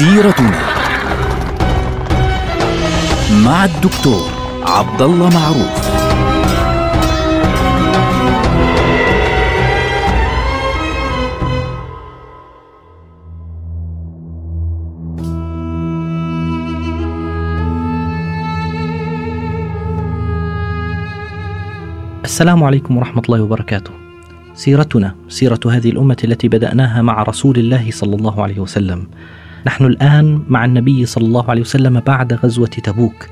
سيرتنا مع الدكتور عبد الله معروف السلام عليكم ورحمة الله وبركاته. سيرتنا سيرة هذه الأمة التي بدأناها مع رسول الله صلى الله عليه وسلم. نحن الآن مع النبي صلى الله عليه وسلم بعد غزوة تبوك.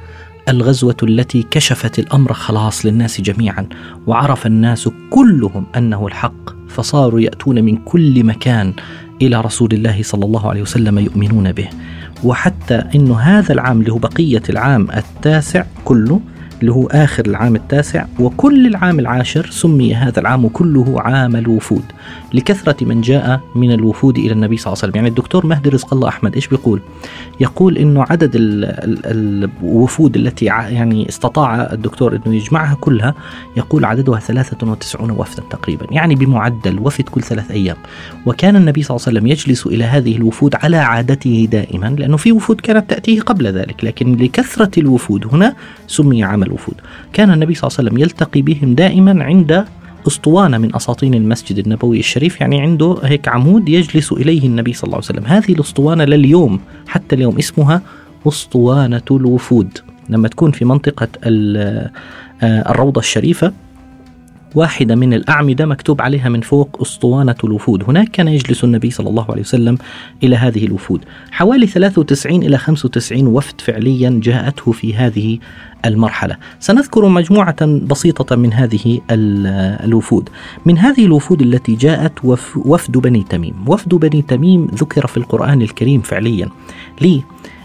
الغزوة التي كشفت الأمر خلاص للناس جميعا وعرف الناس كلهم أنه الحق فصاروا يأتون من كل مكان إلى رسول الله صلى الله عليه وسلم يؤمنون به وحتى أن هذا العام له بقية العام التاسع كله اللي هو آخر العام التاسع وكل العام العاشر سمي هذا العام كله عام الوفود. لكثرة من جاء من الوفود إلى النبي صلى الله عليه وسلم. يعني الدكتور مهدي رزق الله أحمد إيش بيقول؟ يقول أنه عدد ال ال الوفود التي يعني استطاع الدكتور أنه يجمعها كلها يقول عددها 93 وفدا تقريبا. يعني بمعدل وفد كل ثلاث أيام. وكان النبي صلى الله عليه وسلم يجلس إلى هذه الوفود على عادته دائما لأنه في وفود كانت تأتيه قبل ذلك لكن لكثرة الوفود هنا سمي عام الوفود. كان النبي صلى الله عليه وسلم يلتقي بهم دائما عند أسطوانة من أساطين المسجد النبوي الشريف يعني عنده هيك عمود يجلس إليه النبي صلى الله عليه وسلم. هذه الأسطوانة لليوم حتى اليوم اسمها أسطوانة الوفود. لما تكون في منطقة الروضة الشريفة واحدة من الأعمدة مكتوب عليها من فوق أسطوانة الوفود. هناك كان يجلس النبي صلى الله عليه وسلم إلى هذه الوفود. حوالي 93 إلى 95 وفد فعليا جاءته في هذه المرحلة. سنذكر مجموعة بسيطة من هذه الوفود. من هذه الوفود التي جاءت وفد بني تميم. وفد بني تميم ذكر في القرآن الكريم فعليا. ليه؟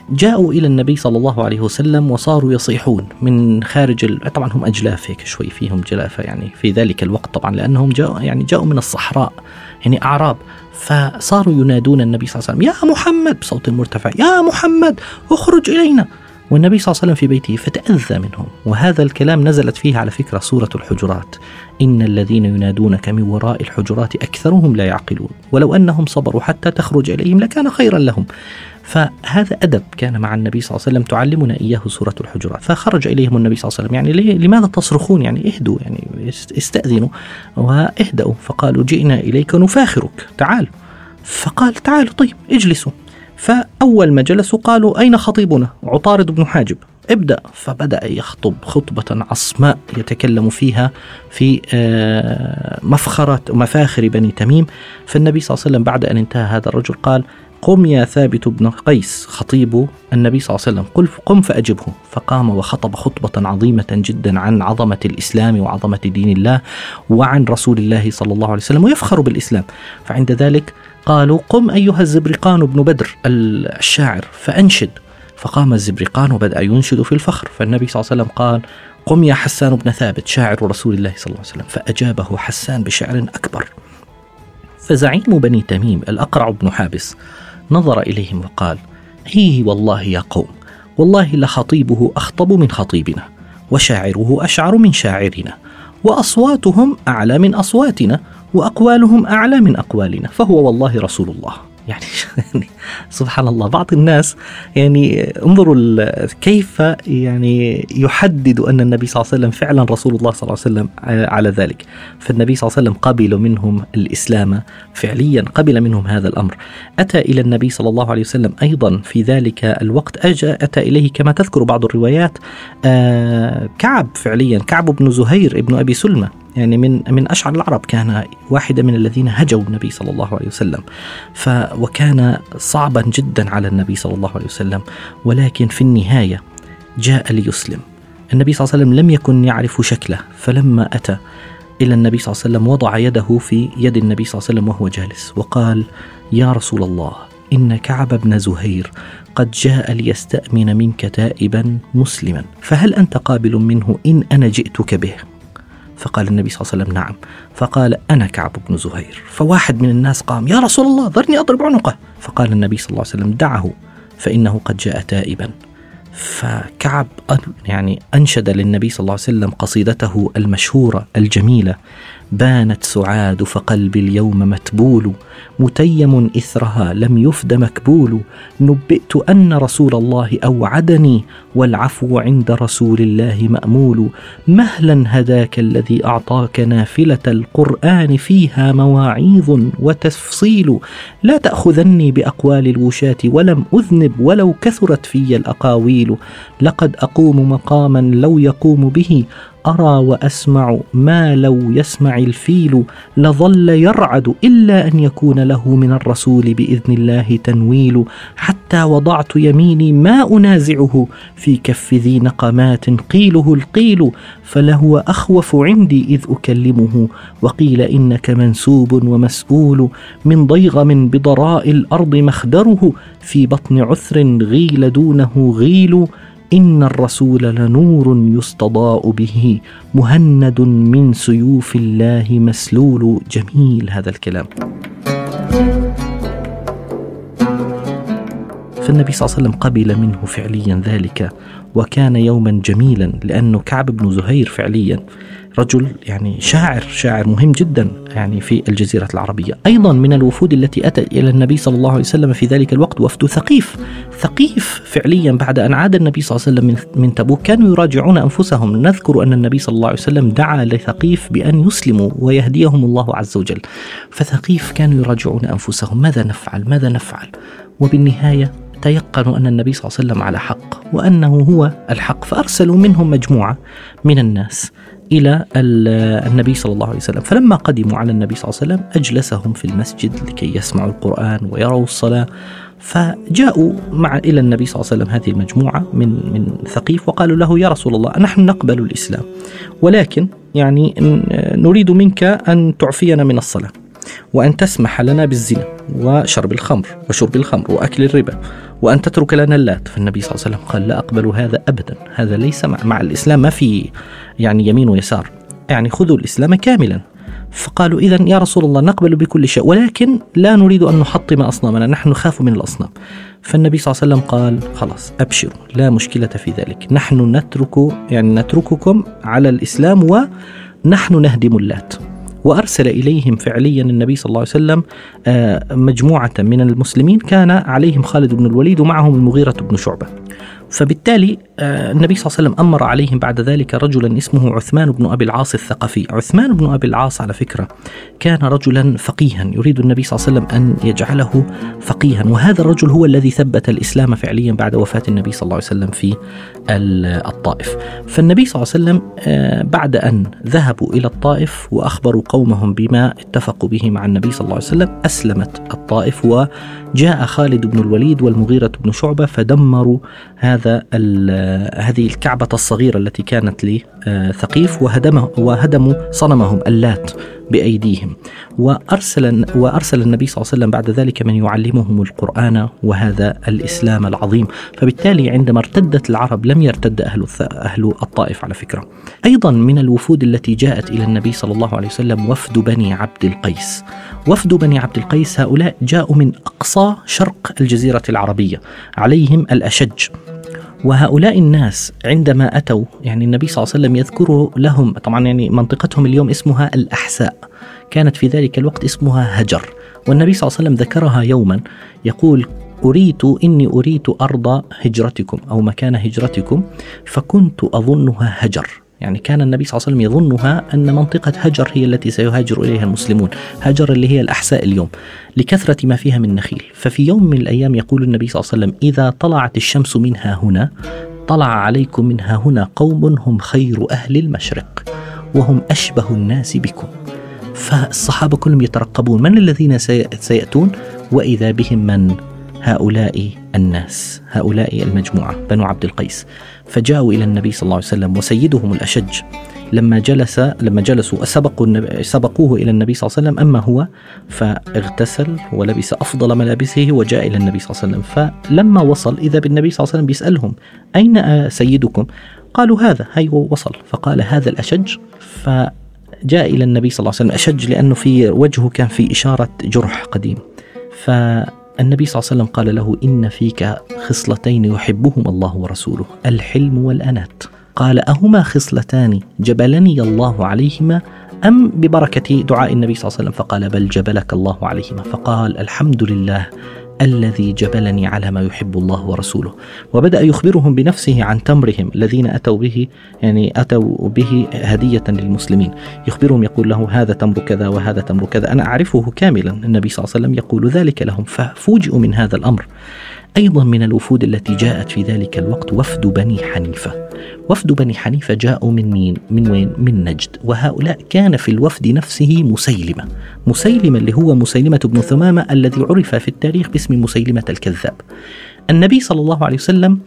جاءوا إلى النبي صلى الله عليه وسلم وصاروا يصيحون من خارج ال... طبعا هم أجلاف هيك شوي فيهم جلافة يعني في ذلك الوقت طبعا لأنهم جاءوا يعني جاءوا من الصحراء يعني أعراب. فصاروا ينادون النبي صلى الله عليه وسلم يا محمد! بصوت مرتفع يا محمد! اخرج إلينا! والنبي صلى الله عليه وسلم في بيته فتأذى منهم. وهذا الكلام نزلت فيه على فكرة سورة الحجرات. إن الذين ينادونك من وراء الحجرات أكثرهم لا يعقلون. ولو أنهم صبروا حتى تخرج إليهم لكان خيرا لهم. فهذا أدب كان مع النبي صلى الله عليه وسلم تعلمنا إياه سورة الحجرات. فخرج إليهم النبي صلى الله عليه وسلم. يعني لماذا تصرخون؟ يعني اهدوا يعني استأذنوا واهدأوا. فقالوا جئنا إليك نفاخرك. تعال فقال تعالوا طيب اجلسوا. فأول ما جلسوا قالوا أين خطيبنا؟ عطارد بن حاجب. ابدأ. فبدأ يخطب خطبة عصماء يتكلم فيها في مفخرة مفاخر بني تميم. فالنبي صلى الله عليه وسلم بعد أن انتهى هذا الرجل قال قم يا ثابت بن قيس خطيب النبي صلى الله عليه وسلم. قل قم فأجبه. فقام وخطب خطبة عظيمة جدا عن عظمة الإسلام وعظمة دين الله وعن رسول الله صلى الله عليه وسلم ويفخر بالإسلام. فعند ذلك قالوا قم أيها الزبرقان بن بدر الشاعر فأنشد. فقام الزبرقان وبدأ ينشد في الفخر. فالنبي صلى الله عليه وسلم قال قم يا حسان بن ثابت شاعر رسول الله صلى الله عليه وسلم. فأجابه حسان بشعر أكبر. فزعيم بني تميم الأقرع بن حابس نظر إليهم وقال هي والله يا قوم والله لخطيبه أخطب من خطيبنا وشاعره أشعر من شاعرنا وأصواتهم أعلى من أصواتنا وأقوالهم أعلى من أقوالنا فهو والله رسول الله. يعني سبحان الله. بعض الناس يعني انظروا كيف يعني يحدد أن النبي صلى الله عليه وسلم فعلا رسول الله صلى الله عليه وسلم على ذلك. فالنبي صلى الله عليه وسلم قبل منهم الإسلام فعليا قبل منهم هذا الأمر. أتى إلى النبي صلى الله عليه وسلم أيضا في ذلك الوقت. أجى أتى إليه كما تذكر بعض الروايات كعب فعليا كعب بن زهير ابن أبي سلمة. يعني من من أشعر العرب كان واحدا من الذين هجوا النبي صلى الله عليه وسلم. ف وكان صعبا جدا على النبي صلى الله عليه وسلم ولكن في النهاية جاء ليسلم. النبي صلى الله عليه وسلم لم يكن يعرف شكله فلما أتى إلى النبي صلى الله عليه وسلم وضع يده في يد النبي صلى الله عليه وسلم وهو جالس وقال يا رسول الله إن كعب بن زهير قد جاء ليستأمن منك تائبا مسلما فهل أنت قابل منه إن أنا جئتك به؟ فقال النبي صلى الله عليه وسلم نعم. فقال أنا كعب بن زهير. فواحد من الناس قام يا رسول الله ذرني أضرب عنقه. فقال النبي صلى الله عليه وسلم دعه فإنه قد جاء تائبا. فكعب يعني أنشد للنبي صلى الله عليه وسلم قصيدته المشهورة الجميلة. بانت سعاد فقلبي اليوم متبول متيم إثرها لم يفد مكبول. نبئت أن رسول الله أوعدني والعفو عند رسول الله مأمول. مهلا هداك الذي أعطاك نافلة القرآن فيها مواعيظ وتفصيل. لا تأخذني بأقوال الوشاة ولم أذنب ولو كثرت في الأقاويل. لقد أقوم مقاما لو يقوم به. أرى وأسمع ما لو يسمع الفيل لظل يرعد إلا أن يكون له من الرسول بإذن الله تنويل. حتى وضعت يميني ما أنازعه في كف ذي نقمات قيله القيل فلهو أخوف عندي إذ أكلمه. وقيل إنك منسوب ومسؤول من ضيغم بضراء الأرض مخدره في بطن عثر غيل دونه غيل. إن الرسول لنور يستضاء به مهند من سيوف الله مسلول. جميل هذا الكلام. فالنبي صلى الله عليه وسلم قبل منه فعليا ذلك وكان يوما جميلا لأنه كعب بن زهير فعليا رجل يعني شاعر شاعر مهم جدا يعني في الجزيرة العربية. أيضا من الوفود التي أتت إلى النبي صلى الله عليه وسلم في ذلك الوقت وفد ثقيف ثقيف فعليا بعد أن عاد النبي صلى الله عليه وسلم من تبوك. كانوا يراجعون أنفسهم. نذكر أن النبي صلى الله عليه وسلم دعا لثقيف بأن يسلموا ويهديهم الله عز وجل. فثقيف كانوا يراجعون أنفسهم. ماذا نفعل؟ ماذا نفعل؟ وبالنهاية تيقنوا أن النبي صلى الله عليه وسلم على حق وأنه هو الحق. فأرسلوا منهم مجموعة من الناس. إلى النبي صلى الله عليه وسلم. فلما قدموا على النبي صلى الله عليه وسلم أجلسهم في المسجد لكي يسمعوا القرآن ويروا الصلاة. فجاءوا مع إلى النبي صلى الله عليه وسلم هذه المجموعة من من ثقيف وقالوا له يا رسول الله نحن نقبل الإسلام ولكن يعني نريد منك أن تعفينا من الصلاة وأن تسمح لنا بالزنا وشرب الخمر وشرب الخمر وأكل الربا. وأن تترك لنا اللات. فالنبي صلى الله عليه وسلم قال لا أقبل هذا أبدا. هذا ليس مع, مع الإسلام ما في يعني يمين ويسار. يعني خذوا الإسلام كاملا. فقالوا إذا يا رسول الله نقبل بكل شيء. ولكن لا نريد أن نحطم أصنامنا. نحن نخاف من الأصنام. فالنبي صلى الله عليه وسلم قال خلاص أبشروا. لا مشكلة في ذلك. نحن نترك يعني نترككم على الإسلام ونحن نهدم اللات. وأرسل إليهم فعليا النبي صلى الله عليه وسلم آه، مجموعة من المسلمين كان عليهم خالد بن الوليد ومعهم المغيرة بن شعبة. فبالتالي النبي صلى الله عليه وسلم أمر عليهم بعد ذلك رجلا اسمه عثمان بن أبي العاص الثقفي. عثمان بن أبي العاص على فكرة كان رجلا فقيها يريد النبي صلى الله عليه وسلم أن يجعله فقيها. وهذا الرجل هو الذي ثبت الإسلام فعليا بعد وفاة النبي صلى الله عليه وسلم في الطائف. فالنبي صلى الله عليه وسلم آه، بعد أن ذهبوا إلى الطائف وأخبروا قومهم بما اتفقوا به مع النبي صلى الله عليه وسلم أسلمت الطائف وجاء خالد بن الوليد والمغيرة بن شعبة فدمروا هذا هذه الكعبة الصغيرة التي كانت لثقيف وهدمه وهدموا صنمهم اللات بأيديهم. وأرسل وأرسل النبي صلى الله عليه وسلم بعد ذلك من يعلمهم القرآن وهذا الإسلام العظيم. فبالتالي عندما ارتدت العرب لم يرتد أهل أهل الطائف على فكرة. أيضا من الوفود التي جاءت إلى النبي صلى الله عليه وسلم وفد بني عبد القيس. وفد بني عبد القيس هؤلاء جاءوا من أقصى شرق الجزيرة العربية عليهم الأشج. وهؤلاء الناس عندما أتوا يعني النبي صلى الله عليه وسلم يذكر لهم طبعا يعني منطقتهم اليوم اسمها الأحساء. كانت في ذلك الوقت اسمها هجر. والنبي صلى الله عليه وسلم ذكرها يوما يقول أريت إني أريت أرض هجرتكم أو مكان هجرتكم فكنت أظنها هجر. يعني كان النبي صلى الله عليه وسلم يظنها أن منطقة هجر هي التي سيهاجر إليها المسلمون. هجر اللي هي الأحساء اليوم. لكثرة ما فيها من نخيل. ففي يوم من الأيام يقول النبي صلى الله عليه وسلم إذا طلعت الشمس منها هنا طلع عليكم منها هنا قوم هم خير أهل المشرق وهم أشبه الناس بكم. فالصحابة كلهم يترقبون. من الذين سيأتون؟ وإذا بهم من؟ هؤلاء الناس هؤلاء المجموعة بنو عبد القيس. فجاءوا إلى النبي صلى الله عليه وسلم وسيدهم الأشج. لما جلس لما جلسوا سبقوا سبقوه إلى النبي صلى الله عليه وسلم أما هو فاغتسل ولبس أفضل ملابسه وجاء إلى النبي صلى الله عليه وسلم. فلما وصل إذا بالنبي صلى الله عليه وسلم بيسألهم أين سيدكم؟ قالوا هذا. هي وصل. فقال هذا الأشج. فجاء إلى النبي صلى الله عليه وسلم أشج لأنه في وجهه كان في إشارة جرح قديم. ف النبي صلى الله عليه وسلم قال له إن فيك خصلتين يحبهما الله ورسوله الحلم والأنات. قال أهما خصلتان جبلني الله عليهما أم ببركة دعاء النبي صلى الله عليه وسلم؟ فقال بل جبلك الله عليهما. فقال الحمد لله. الذي جبلني على ما يحب الله ورسوله. وبدأ يخبرهم بنفسه عن تمرهم الذين أتوا به يعني أتوا به هدية للمسلمين. يخبرهم يقول له هذا تمر كذا وهذا تمر كذا. أنا أعرفه كاملا. النبي صلى الله عليه وسلم يقول ذلك لهم ففوجئوا من هذا الأمر. أيضا من الوفود التي جاءت في ذلك الوقت وفد بني حنيفة. وفد بني حنيفة جاءوا من مين؟ من وين؟ من نجد. وهؤلاء كان في الوفد نفسه مسيلمة. مسيلمة اللي هو مسيلمة بن ثمامة الذي عرف في التاريخ باسم مسيلمة الكذاب. النبي صلى الله عليه وسلم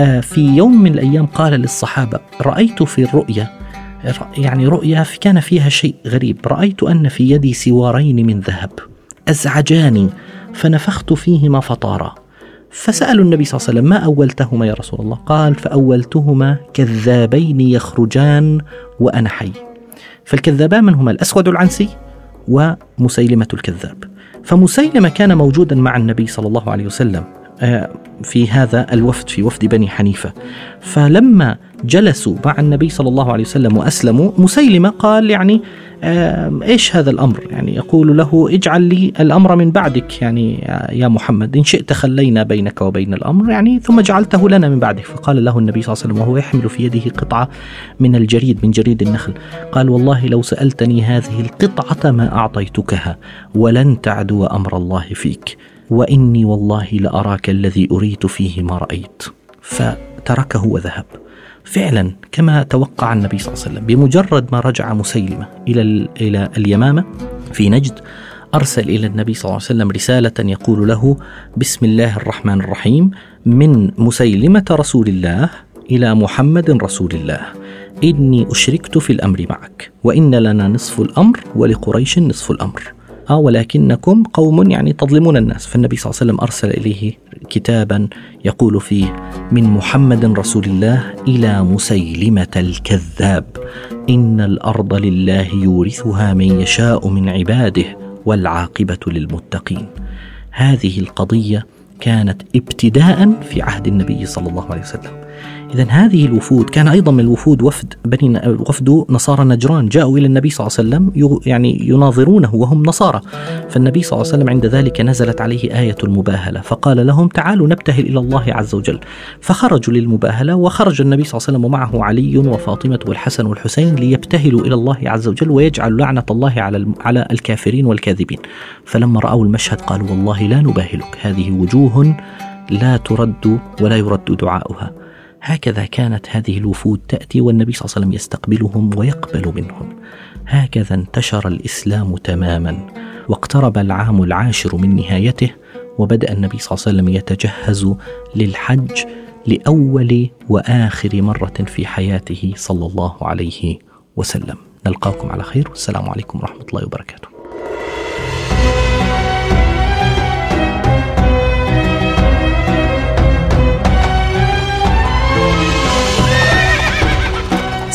آه، في يوم من الأيام قال للصحابة رأيت في الرؤيا يعني رؤيا كان فيها شيء غريب. رأيت أن في يدي سوارين من ذهب أزعجاني فنفخت فيهما فطارا. فسألوا النبي صلى الله عليه وسلم ما أولتهما يا رسول الله؟ قال فأولتهما كذابين يخرجان وأنا حي. فالكذابان من هما الأسود العنسي ومسيلمة الكذاب. فمسيلمة كان موجودا مع النبي صلى الله عليه وسلم آه، في هذا الوفد في وفد بني حنيفة. فلما جلسوا مع النبي صلى الله عليه وسلم وأسلموا. مسيلمة قال يعني إيش هذا الأمر؟ يعني يقول له اجعل لي الأمر من بعدك يعني يا محمد. إن شئت خلينا بينك وبين الأمر يعني ثم جعلته لنا من بعدك. فقال له النبي صلى الله عليه وسلم وهو يحمل في يده قطعة من الجريد من جريد النخل. قال والله لو سألتني هذه القطعة ما أعطيتكها ولن تعدو أمر الله فيك. وإني والله لأراك الذي أريت فيه ما رأيت. فتركه وذهب. فعلا كما توقع النبي صلى الله عليه وسلم بمجرد ما رجع مسيلمة إلى إلى اليمامة في نجد أرسل إلى النبي صلى الله عليه وسلم رسالة يقول له بسم الله الرحمن الرحيم من مسيلمة رسول الله إلى محمد رسول الله إني أشركت في الأمر معك وإن لنا نصف الأمر ولقريش نصف الأمر. آه ولكنكم قوم يعني تظلمون الناس. فالنبي صلى الله عليه وسلم أرسل إليه كتابا يقول فيه من محمد رسول الله إلى مسيلمة الكذاب إن الأرض لله يورثها من يشاء من عباده والعاقبة للمتقين. هذه القضية كانت ابتداء في عهد النبي صلى الله عليه وسلم. إذا هذه الوفود كان أيضا من الوفود وفد بني وفد نصارى نجران. جاءوا إلى النبي صلى الله عليه وسلم يعني يناظرونه وهم نصارى. فالنبي صلى الله عليه وسلم عند ذلك نزلت عليه آية المباهلة. فقال لهم تعالوا نبتهل إلى الله عز وجل. فخرجوا للمباهلة وخرج النبي صلى الله عليه وسلم ومعه علي وفاطمة والحسن والحسين ليبتهلوا إلى الله عز وجل ويجعل لعنة الله على على الكافرين والكاذبين. فلما رأوا المشهد قالوا والله لا نباهلك. هذه وجوه لا ترد ولا يرد دعاؤها. هكذا كانت هذه الوفود تأتي والنبي صلى الله عليه وسلم يستقبلهم ويقبل منهم. هكذا انتشر الإسلام تماما واقترب العام العاشر من نهايته وبدأ النبي صلى الله عليه وسلم يتجهز للحج لأول وآخر مرة في حياته صلى الله عليه وسلم. نلقاكم على خير والسلام عليكم ورحمة الله وبركاته.